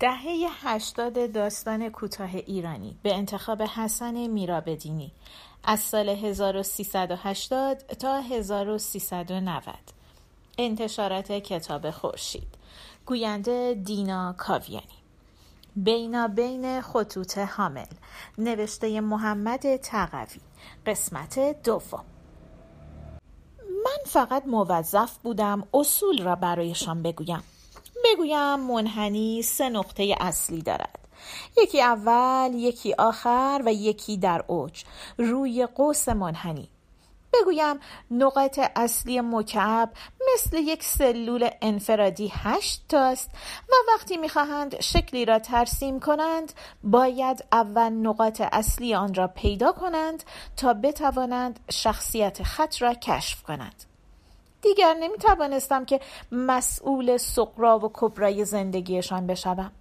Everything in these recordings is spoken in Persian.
دهه هشتاد داستان کوتاه ایرانی به انتخاب حسن میرابدینی از سال 1380 تا 1390 انتشارات کتاب خورشید. گوینده دینا کاویانی. بینا بین خطوط حامل. نوشته محمد تقوی قسمت دوم. من فقط موظف بودم اصول را برایشان بگویم. بگویم منحنی سه نقطه اصلی دارد. یکی اول یکی آخر و یکی در اوج. روی قوس منحنی. بگویم نقاط اصلی مکعب مثل یک سلول انفرادی هشت تاست و وقتی می‌خواهند شکلی را ترسیم کنند باید اول نقاط اصلی آن را پیدا کنند تا بتوانند شخصیت خط را کشف کنند. دیگر نمی توانستم که مسئول سقرا و کبرای زندگیشان بشوم.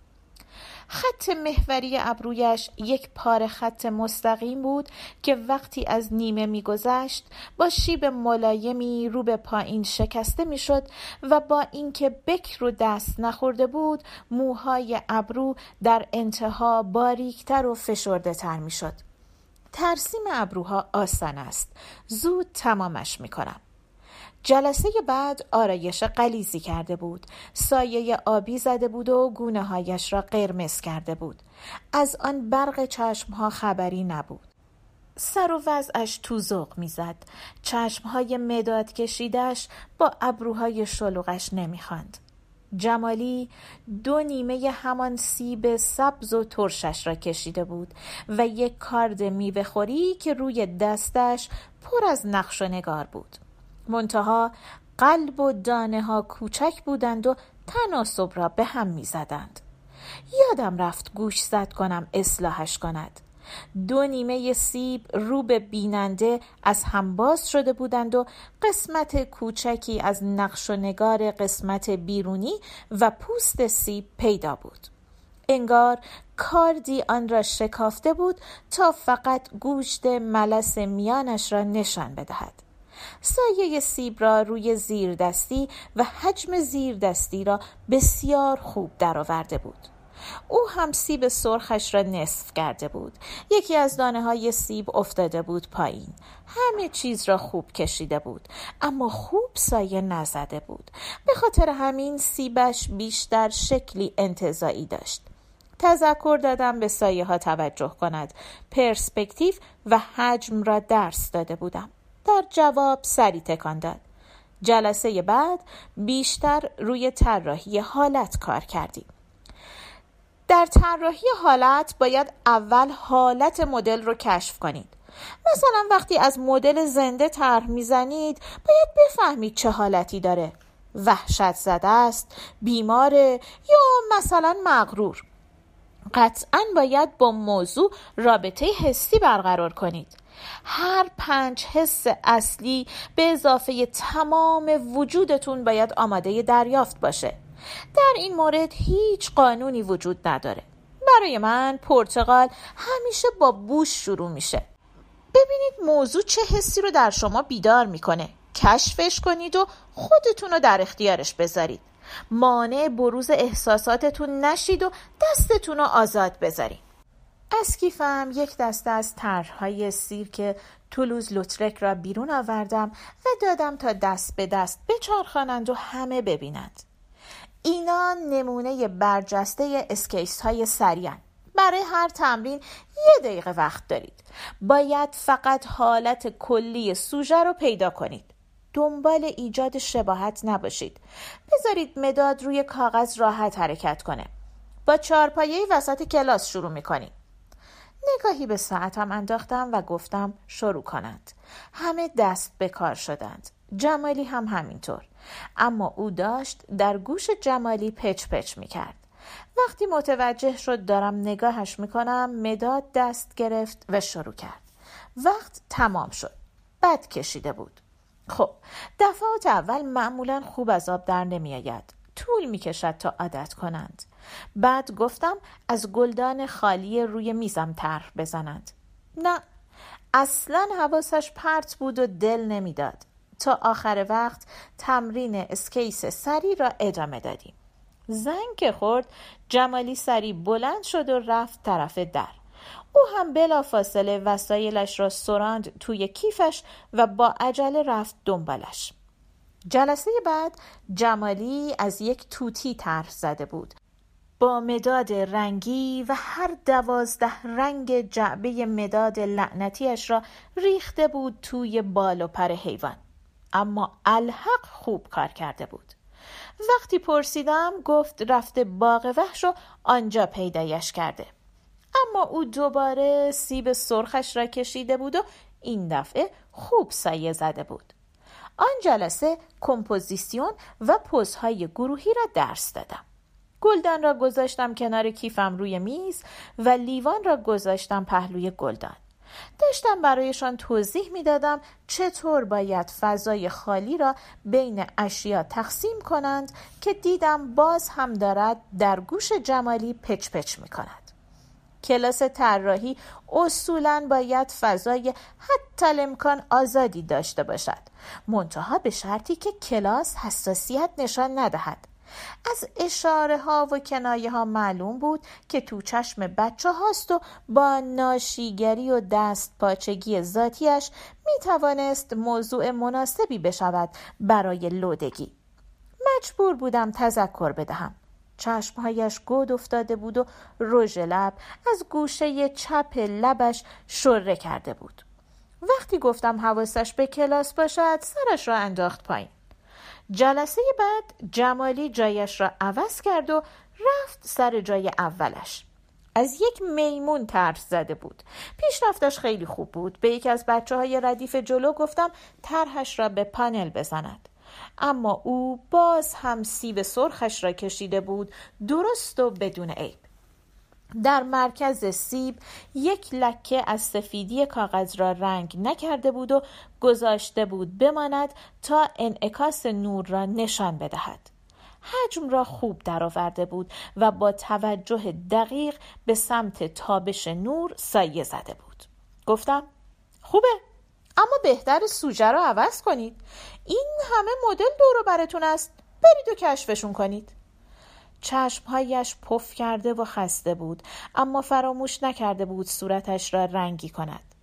خط محوری ابرویش یک پاره خط مستقیم بود که وقتی از نیمه میگذشت با شیب ملایمی رو به پایین شکسته می‌شد و با اینکه بکر رو دست نخورده بود موهای ابرو در انتها باریکتر و فشرده تر می‌شد. ترسیم ابروها آسان است. زود تمامش می‌کنم. جلسه بعد آرایش قلیزی کرده بود. سایه آبی زده بود و گونه هایش را قرمز کرده بود. از آن برق چشمها خبری نبود. سر و وضعش تو ذوق می‌زد. چشمهای مداد کشیدش با ابروهای شلوغش نمی‌خواند. جمالی دو نیمه همان سیب سبز و ترشش را کشیده بود و یک کارد میوه خوری که روی دستش پر از نقش و نگار بود. منتها قلب و دانه ها کوچک بودند و تناسب را به هم می زدند. یادم رفت گوش زد کنم اصلاحش کند. دو نیمه سیب رو به بیننده از هم باز شده بودند و قسمت کوچکی از نقش و نگار قسمت بیرونی و پوست سیب پیدا بود. انگار کاردی آن را شکافته بود تا فقط گوشت ملس میانش را نشان بدهد. سایه سیب را روی زیردستی و حجم زیردستی را بسیار خوب درآورده بود. او هم سیب سرخش را نصف کرده بود. یکی از دانه های سیب افتاده بود پایین. همه چیز را خوب کشیده بود اما خوب سایه نزده بود. به خاطر همین سیبش بیشتر شکلی انتظایی داشت. تذکر دادم به سایه ها توجه کند. پرسپکتیو و حجم را درس داده بودم. در جواب سری تکان داد. جلسه بعد بیشتر روی طراحی حالت کار کردیم. در طراحی حالت باید اول حالت مدل رو کشف کنید. مثلا وقتی از مدل زنده طرح می‌زنید باید بفهمید چه حالتی داره. وحشت زده است بیماره یا مثلا مغرور. قطعا باید با موضوع رابطه حسی برقرار کنید. هر پنج حس اصلی به اضافه تمام وجودتون باید آماده دریافت باشه. در این مورد هیچ قانونی وجود نداره. برای من پرتغال همیشه با بوش شروع میشه. ببینید موضوع چه حسی رو در شما بیدار می‌کنه. کشفش کنید و خودتون رو در اختیارش بذارید. مانع بروز احساساتتون نشید و دستتون رو آزاد بذارید. از کیفم یک دسته از طرحهای سیرک تولوز لوترک را بیرون آوردم و دادم تا دست به دست بچرخانند و همه ببینند. اینا نمونه برجسته اسکیس های سریعن. برای هر تمرین یه دقیقه وقت دارید. باید فقط حالت کلی سوژه رو پیدا کنید. دنبال ایجاد شباهت نباشید. بذارید مداد روی کاغذ راحت حرکت کنه. با چارپایه وسط کلاس شروع می‌کنیم نگاهی به ساعتم انداختم و گفتم شروع کنند. همه دست به کار شدند. جمالی هم همینطور. اما او داشت در گوش جمالی پچ پچ می کرد وقتی متوجه شد دارم نگاهش می‌کنم مداد دست گرفت و شروع کرد. وقت تمام شد. بد کشیده بود. خب دفعات اول معمولا خوب از آب در نمیآید. طول می کشد تا عادت کنند. بعد گفتم از گلدان خالی روی میزم طرح بزنند نه اصلا حواسش پرت بود و دل نمی‌داد. تا آخر وقت تمرین اسکیس سری را ادامه دادیم. زنگ که خورد جمالی سری بلند شد و رفت طرف در. او هم بلا فاصله وسایلش را سراند توی کیفش و با عجله رفت دنبالش. جلسه بعد جمالی از یک توتی طرح زده بود. با مداد رنگی و هر دوازده رنگ جعبه مداد لعنتیش را ریخته بود توی بال و پر حیوان. اما الحق خوب کار کرده بود. وقتی پرسیدم گفت رفته باغ وحش و آنجا پیدایش کرده. اما او دوباره سیب سرخش را کشیده بود و این دفعه خوب سایه زده بود. آن جلسه کمپوزیسیون و پوزهای گروهی را درس دادم. گلدان را گذاشتم کنار کیفم روی میز و لیوان را گذاشتم پهلوی گلدان. داشتم برایشان توضیح می‌دادم چطور باید فضای خالی را بین اشیا تقسیم کنند که دیدم باز هم دارد در گوش جمالی پچ پچ می کند. کلاس طراحی اصولا باید فضای حتی امکان آزادی داشته باشد. منتها به شرطی که کلاس حساسیت نشان ندهد. از اشاره ها و کنایه ها معلوم بود که تو چشم بچه هاست و با ناشیگری و دست پاچگی ذاتیش می توانست موضوع مناسبی بشود برای لودگی. مجبور بودم تذکر بدهم. چشمهایش گود افتاده بود و رژ لب از گوشه چپ لبش شره کرده بود. وقتی گفتم حواسش به کلاس باشد سرش را انداخت پایین. جلسه بعد جمالی جایش را عوض کرد و رفت سر جای اولش. از یک میمون طرح زده بود. پیشرفتش خیلی خوب بود. به یکی از بچه های ردیف جلو گفتم طرحش را به پانل بزند. اما او باز هم سیب سرخش را کشیده بود درست و بدون عیب. در مرکز سیب یک لکه از سفیدی کاغذ را رنگ نکرده بود و گذاشته بود بماند تا انعکاس نور را نشان بدهد. حجم را خوب درآورده بود و با توجه دقیق به سمت تابش نور سایه زده بود. گفتم خوبه اما بهتر سوژه را عوض کنید. این همه مدل دور براتون است. برید و کشفشون کنید. چشمهایش پف کرده و خسته بود اما فراموش نکرده بود صورتش را رنگی کند.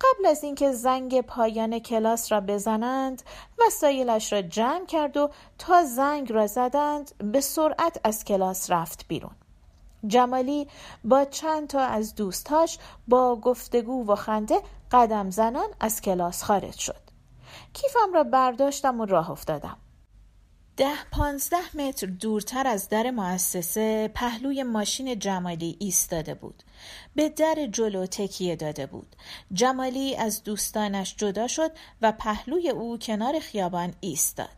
قبل از اینکه زنگ پایان کلاس را بزنند وسایلش را جمع کرد و تا زنگ را زدند به سرعت از کلاس رفت بیرون. جمالی با چند تا از دوستاش با گفتگو و خنده قدم زنان از کلاس خارج شد. کیفم را برداشتم و راه افتادم. ده پانزده متر دورتر از در مؤسسه پهلوی ماشین جمالی ایستاده بود. به در جلو تکیه داده بود. جمالی از دوستانش جدا شد و پهلوی او کنار خیابان ایستاد.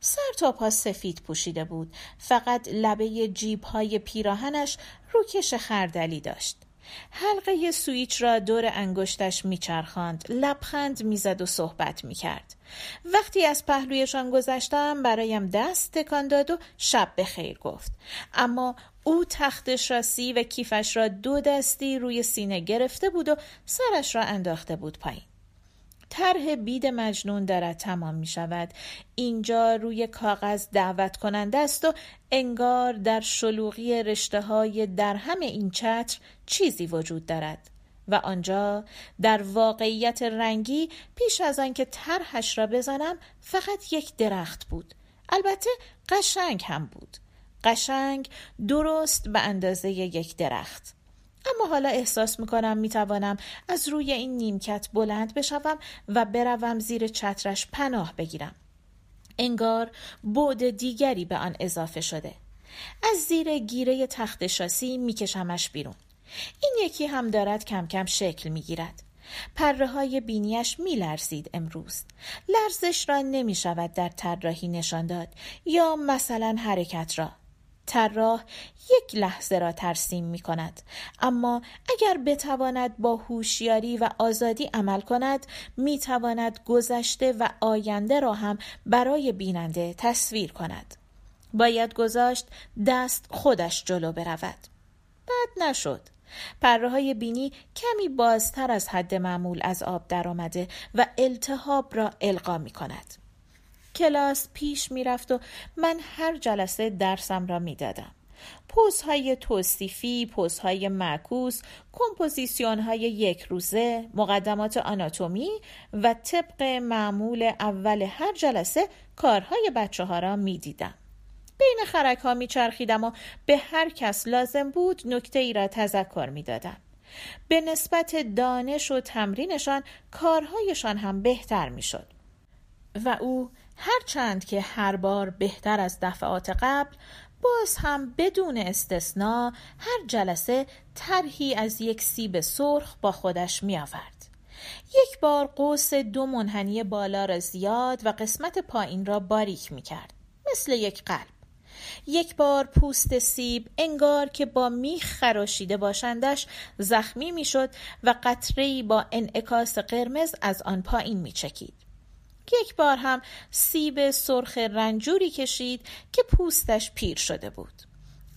سر تا پا سفید پوشیده بود. فقط لبه جیب های پیراهنش روکش خردلی داشت. حلقه سویچ را دور انگشتش میچرخاند لبخند می‌زد و صحبت می‌کرد. وقتی از پهلویشان گذشتم برایم دست تکان داد و شب به خیر گفت. اما او تخت شاسی و کیفش را دو دستی روی سینه گرفته بود و سرش را انداخته بود پایین. طرح بید مجنون دارد تمام می شود. اینجا روی کاغذ دعوت کننده است و انگار در شلوغی رشته های در همه این چتر چیزی وجود دارد. و آنجا در واقعیت رنگی پیش از آنکه طرحش را بزنم فقط یک درخت بود. البته قشنگ هم بود. قشنگ درست به اندازه یک درخت. اما حالا احساس می‌کنم می‌توانم از روی این نیمکت بلند بشوم و بروم زیر چترش پناه بگیرم. انگار بعد دیگری به آن اضافه شده. از زیر گیره تخت شاسی میکشمش بیرون. این یکی هم دارد کم کم شکل می‌گیرد. پره های بینیش می لرزید امروز. لرزش را نمی شود در طراحی نشان داد یا مثلا حرکت را. طراح یک لحظه را ترسیم می کند اما اگر بتواند با هوشیاری و آزادی عمل کند می تواند گذشته و آینده را هم برای بیننده تصویر کند. باید گذاشت دست خودش جلو برود. بد نشد. پره های بینی کمی بازتر از حد معمول از آب درآمده و التهاب را القا می کند کلاس پیش می‌رفت و من هر جلسه درسم را می‌دادم پوزهای توصیفی، پوزهای معکوس، کمپوزیسیون های یک روزه، مقدمات آناتومی و طبق معمول اول هر جلسه کارهای بچه ها را می دیدم. بین خرک ها می چرخیدم و به هر کس لازم بود نکته ای را تذکر می دادم. به نسبت دانش و تمرینشان کارهایشان هم بهتر می شد. و او هرچند که هر بار بهتر از دفعات قبل باز هم بدون استثنا هر جلسه طرحی از یک سیب سرخ با خودش می آورد. یک بار قوس دو منحنی بالا را زیاد و قسمت پایین را باریک می کرد. مثل یک قلب. یک بار پوست سیب انگار که با میخ خراشیده باشندش زخمی می‌شد و قطرهای با انعکاس قرمز از آن پایین می چکید. یک بار هم سیب سرخ رنجوری کشید که پوستش پیر شده بود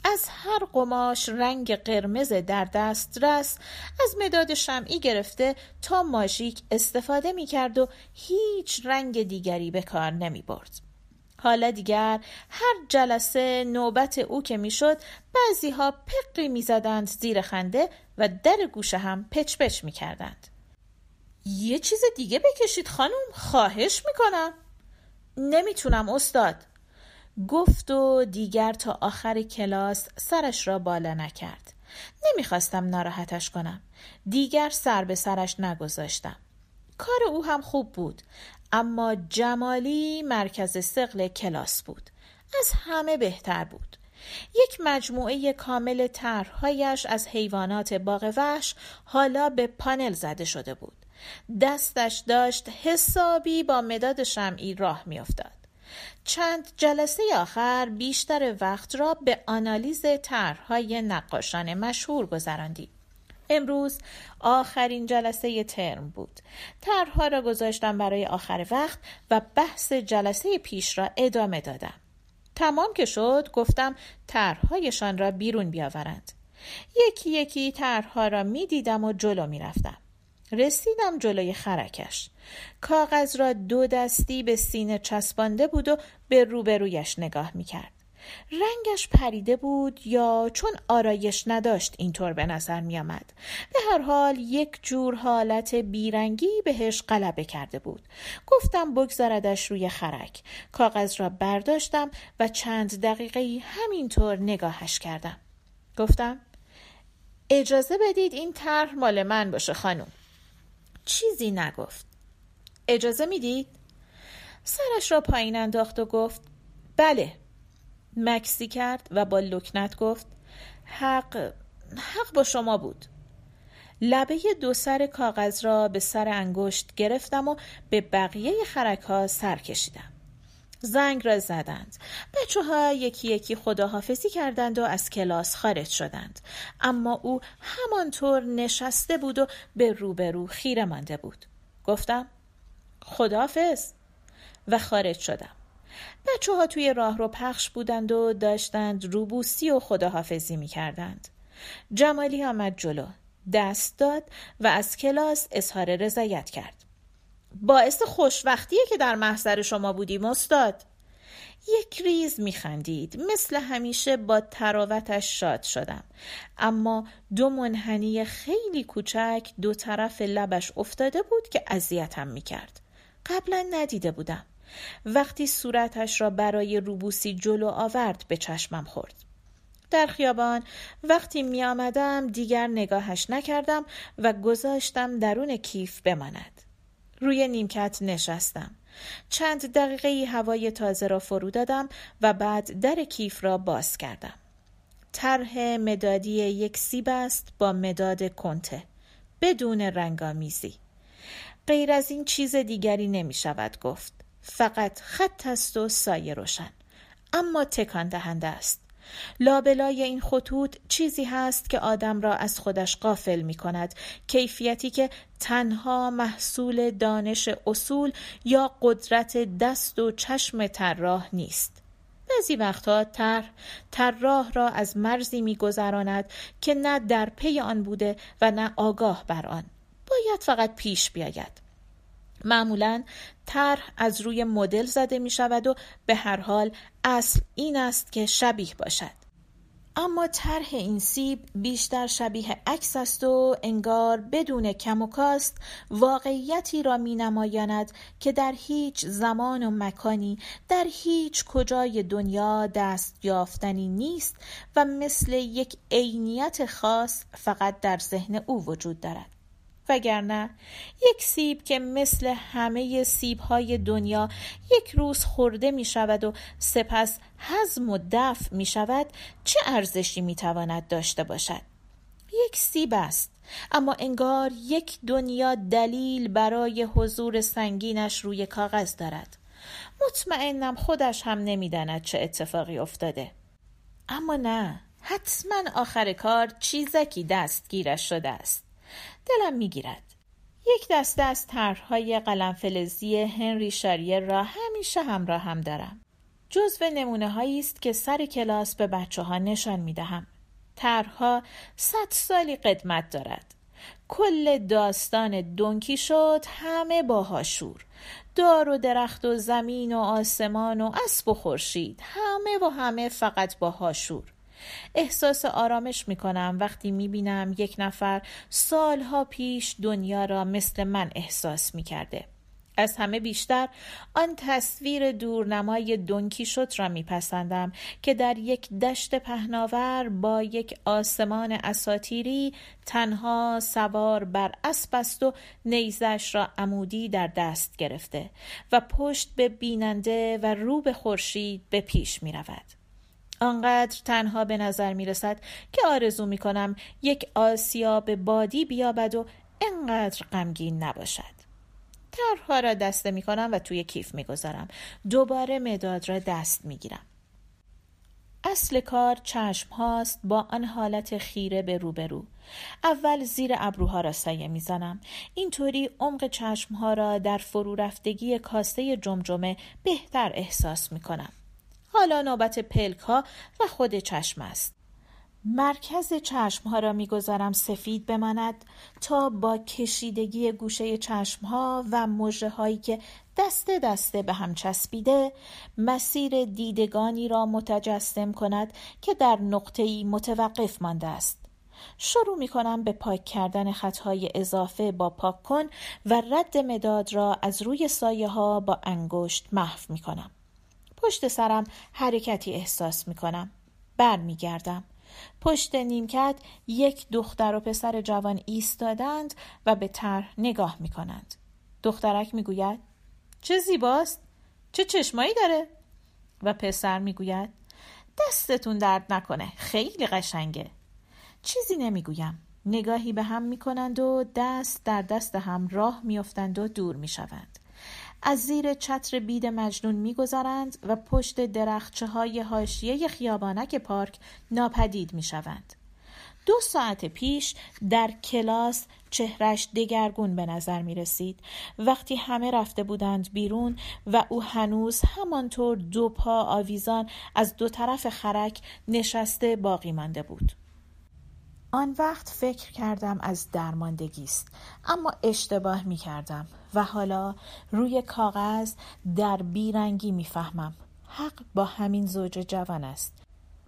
از هر قماش رنگ قرمز در دسترس از مداد شمعی گرفته تا ماژیک استفاده می کرد و هیچ رنگ دیگری به کار نمی برد. حالا دیگر هر جلسه نوبت او که می‌شد بعضی ها پقی می‌زدند زیر خنده و در گوشه هم پچ پچ می کردند. یه چیز دیگه بکشید خانم خواهش می‌کنم. نمی‌تونم استاد. گفت و دیگر تا آخر کلاس سرش را بالا نکرد. نمی‌خواستم ناراحتش کنم. دیگر سر به سرش نگذاشتم. کار او هم خوب بود اما جمالی مرکز سقل کلاس بود. از همه بهتر بود. یک مجموعه کامل طرحهایش از حیوانات باغ وحش حالا به پانل زده شده بود. دستش داشت حسابی با مداد شمعی راه میافتاد. چند جلسه آخر بیشتر وقت را به آنالیز طرحهای نقاشان مشهور گذراندیم. امروز آخرین جلسه ترم بود. طرحها را گذاشتم برای آخر وقت و بحث جلسه پیش را ادامه دادم. تمام که شد گفتم طرحهایشان را بیرون بیاورند. یکی یکی طرحها را می‌دیدم و جلو می‌رفتم. رسیدم جلوی خرکش کاغذ را دو دستی به سینه چسبانده بود و به روبرویش نگاه می‌کرد رنگش پریده بود یا چون آرایش نداشت اینطور به نظر می آمد. به هر حال یک جور حالت بیرنگی بهش غلبه کرده بود. گفتم بگذاردش روی خرک. کاغذ را برداشتم و چند دقیقه همینطور نگاهش کردم. گفتم اجازه بدید این طرح مال من باشه خانم. چیزی نگفت. اجازه می‌دید؟ سرش را پایین انداخت و گفت بله. مکسی کرد و با لکنت گفت حق حق با شما بود. لبه دو سر کاغذ را به سر انگشت گرفتم و به بقیه خرک ها سر کشیدم. زنگ را زدند. بچه ها یکی یکی خداحافظی کردند و از کلاس خارج شدند. اما او همانطور نشسته بود و به روبرو خیره مانده بود. گفتم خداحافظ. و خارج شدم. بچه ها توی راه رو پخش بودند و داشتند روبوسی و خداحافظی می کردند جمالی آمد جلو. دست داد و از کلاس اظهار رضایت کرد. باعث خوشوقتیه که در محضر شما بودیم استاد. یک ریز میخندید. مثل همیشه با تراوتش شاد شدم. اما دو منحنی خیلی کوچک دو طرف لبش افتاده بود که اذیتم می‌کرد. قبلا ندیده بودم. وقتی صورتش را برای روبوسی جلو آورد به چشمم خورد. در خیابان وقتی می آمدم دیگر نگاهش نکردم و گذاشتم درون کیف بماند. روی نیمکت نشستم. چند دقیقه هوای تازه را فرو دادم و بعد در کیف را باز کردم. طرح مدادی یک سیب است با مداد کنته بدون رنگامیزی. غیر از این چیز دیگری نمی شود گفت. فقط خط است و سایه روشن. اما تکان دهنده است. لابلای این خطوط چیزی هست که آدم را از خودش قافل می کند کیفیتی که تنها محصول دانش اصول یا قدرت دست و چشم طراح نیست. بعضی وقتها طرح طراح را از مرزی میگذراند که نه در پی آن بوده و نه آگاه بر آن. باید فقط پیش بیاید. معمولا طرح از روی مدل زده می شود و به هر حال اصل این است که شبیه باشد. اما طرح این سیب بیشتر شبیه عکس است و انگار بدون کم و کاست واقعیتی را می نمایاند که در هیچ زمان و مکانی در هیچ کجای دنیا دست یافتنی نیست و مثل یک عینیت خاص فقط در ذهن او وجود دارد. وگرنه یک سیب که مثل همه سیب های دنیا یک روز خورده می شود و سپس هضم و دفع می شود چه ارزشی می تواند داشته باشد؟ یک سیب است اما انگار یک دنیا دلیل برای حضور سنگینش روی کاغذ دارد. مطمئنم خودش هم نمی‌داند چه اتفاقی افتاده. اما نه حتما آخر کار چیزکی دستگیرش شده است. دلم می‌گیرد یک دسته از طرحهای قلمفلزی هنری شاریر را همیشه همراه هم دارم جزو نمونه هایی است که سر کلاس به بچه ها نشان می دهم. طرحها صد سالی قدمت دارد. کل داستان دونکی شد همه با هاشور. دار و درخت و زمین و آسمان و اسب و خورشید همه و همه فقط با هاشور. احساس آرامش می کنم وقتی می بینم یک نفر سالها پیش دنیا را مثل من احساس می کرده. از همه بیشتر آن تصویر دورنمای دونکی شد را میپسندم که در یک دشت پهناور با یک آسمان اساتیری تنها سوار بر اسب است و نیزش را عمودی در دست گرفته و پشت به بیننده و رو به خورشید به پیش می رود. آنقدر تنها به نظر می رسد که آرزو می کنم یک آسیاب بادی بیابد و انقدر غمگین نباشد طرحها را دسته می کنم و توی کیف می گذارم. دوباره مداد را دست می گیرم. اصل کار چشم هاست با آن حالت خیره به روبرو. اول زیر ابروها را سایه می‌زنم اینطوری عمق چشم ها را در فرو رفتگی کاسه جمجمه بهتر احساس می کنم. حالا نوبت پلک و خود چشم است مرکز چشم ها را می‌گذارم سفید بماند تا با کشیدگی گوشه چشم ها و مژه هایی که دسته دسته به هم چسبیده مسیر دیدگانی را متجسم کند که در نقطه‌ای متوقف مانده است شروع می کنم به پاک کردن خطهای اضافه با پاک کن و رد مداد را از روی سایه ها با انگشت محو می کنم. پشت سرم حرکتی احساس می کنم. بر می گردم. پشت نیمکت یک دختر و پسر جوان ایستادند و به طرح نگاه می کنند. دخترک می گوید چه زیباست؟ چه چشمایی داره؟ و پسر می گوید دستتون درد نکنه خیلی قشنگه چیزی نمی‌گویم نگاهی به هم می کنند و دست در دست هم راه میافتند و دور می شوند. از زیر چتر بید مجنون میگذرند و پشت درخچه های هاشیه خیابانک پارک ناپدید می‌شوند. دو ساعت پیش در کلاس چهرش دگرگون به نظر می رسید وقتی همه رفته بودند بیرون و او هنوز همانطور دو پا آویزان از دو طرف خرک نشسته باقی مانده بود. آن وقت فکر کردم از درماندگی است اما اشتباه می کردم و حالا روی کاغذ در بیرنگی می‌فهمم حق با همین زوج جوان است.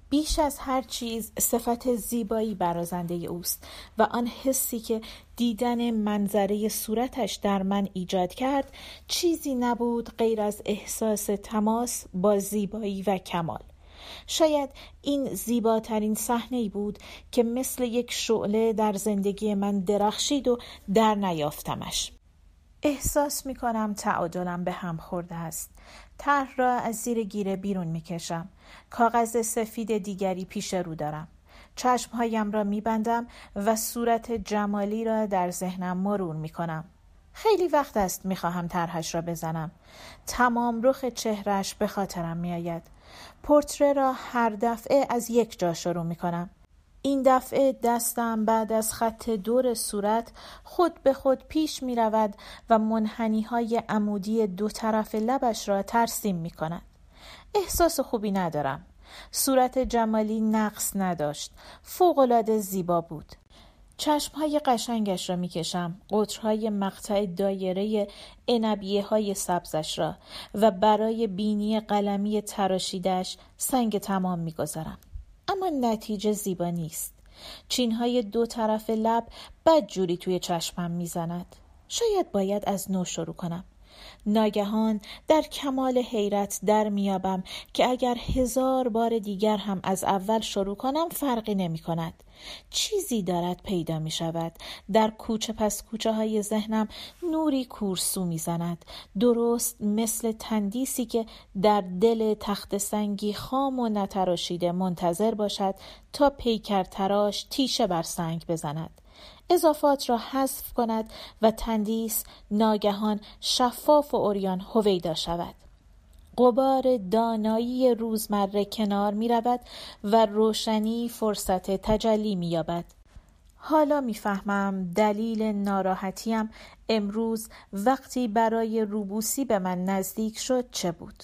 بیش از هر چیز صفت زیبایی برازنده اوست و آن حسی که دیدن منظره صورتش در من ایجاد کرد چیزی نبود غیر از احساس تماس با زیبایی و کمال. شاید این زیباترین صحنه بود که مثل یک شعله در زندگی من درخشید و در نیافتمش احساس می کنم تعادلم به هم خورده است. طرح را از زیر گیره بیرون می کشم. کاغذ سفید دیگری پیش رو دارم. چشمهایم را می بندم و صورت جمالی را در ذهنم مرور می کنم. خیلی وقت است می خواهم طرحش را بزنم. تمام رخ چهرش به خاطرم می آید. پورتره را هر دفعه از یک جا شروع می کنم. این دفعه دستم بعد از خط دور صورت خود به خود پیش می رود و منحنی های عمودی دو طرف لبش را ترسیم می کند. احساس خوبی ندارم. صورت جمالی نقص نداشت. فوقالعاده زیبا بود. چشمهای قشنگش را می‌کشم قطرهای مقطع دایره انبیه های سبزش را و برای بینی قلمی تراشیدش سنگ تمام می‌گذارم. اما نتیجه زیبا نیست. چینهای دو طرف لب بد جوری توی چشمم می‌زند. شاید باید از نو شروع کنم. ناگهان در کمال حیرت در میابم که اگر هزار بار دیگر هم از اول شروع کنم فرقی نمی کند. چیزی دارد پیدا می شود در کوچه پس کوچه های ذهنم نوری کورسو می زند درست مثل تندیسی که در دل تخت سنگی خام و نتراشیده منتظر باشد تا پیکر تراش تیشه بر سنگ بزند. اضافات را حذف کند و تندیس ناگهان شفاف و اوریان هویدا شود قبار دانایی روزمره کنار می رود و روشنی فرصت تجلی می یابد. حالا می‌فهمم دلیل ناراحتیم امروز وقتی برای روبوسی به من نزدیک شد چه بود.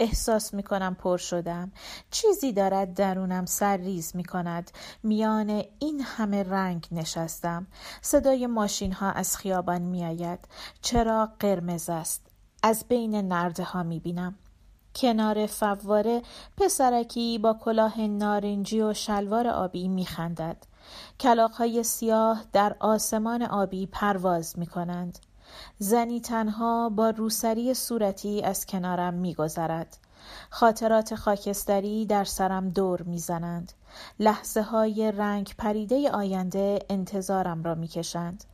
احساس می کنم پر شدم. چیزی دارد درونم سرریز می کند میان این همه رنگ نشستم. صدای ماشین ها از خیابان می آید چرا قرمز است؟ از بین نرده ها می بینم کنار فواره پسرکی با کلاه نارنجی و شلوار آبی می خندد های سیاه در آسمان آبی پرواز می کنند زنی تنها با روسری صورتی از کنارم میگذرد. خاطرات خاکستری در سرم دور می‌زنند. لحظه های رنگ پریده آینده انتظارم را می‌کشند.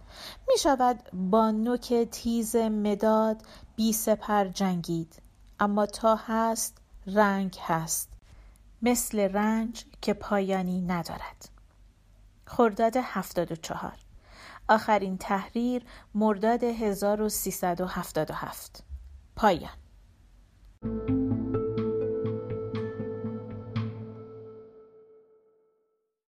می شود با نوک تیز مداد بی سپر جنگید. اما تا هست رنگ هست. مثل رنج که پایانی ندارد. خرداد هفتاد و چهار. آخرین تحریر مرداد 1377 پایان.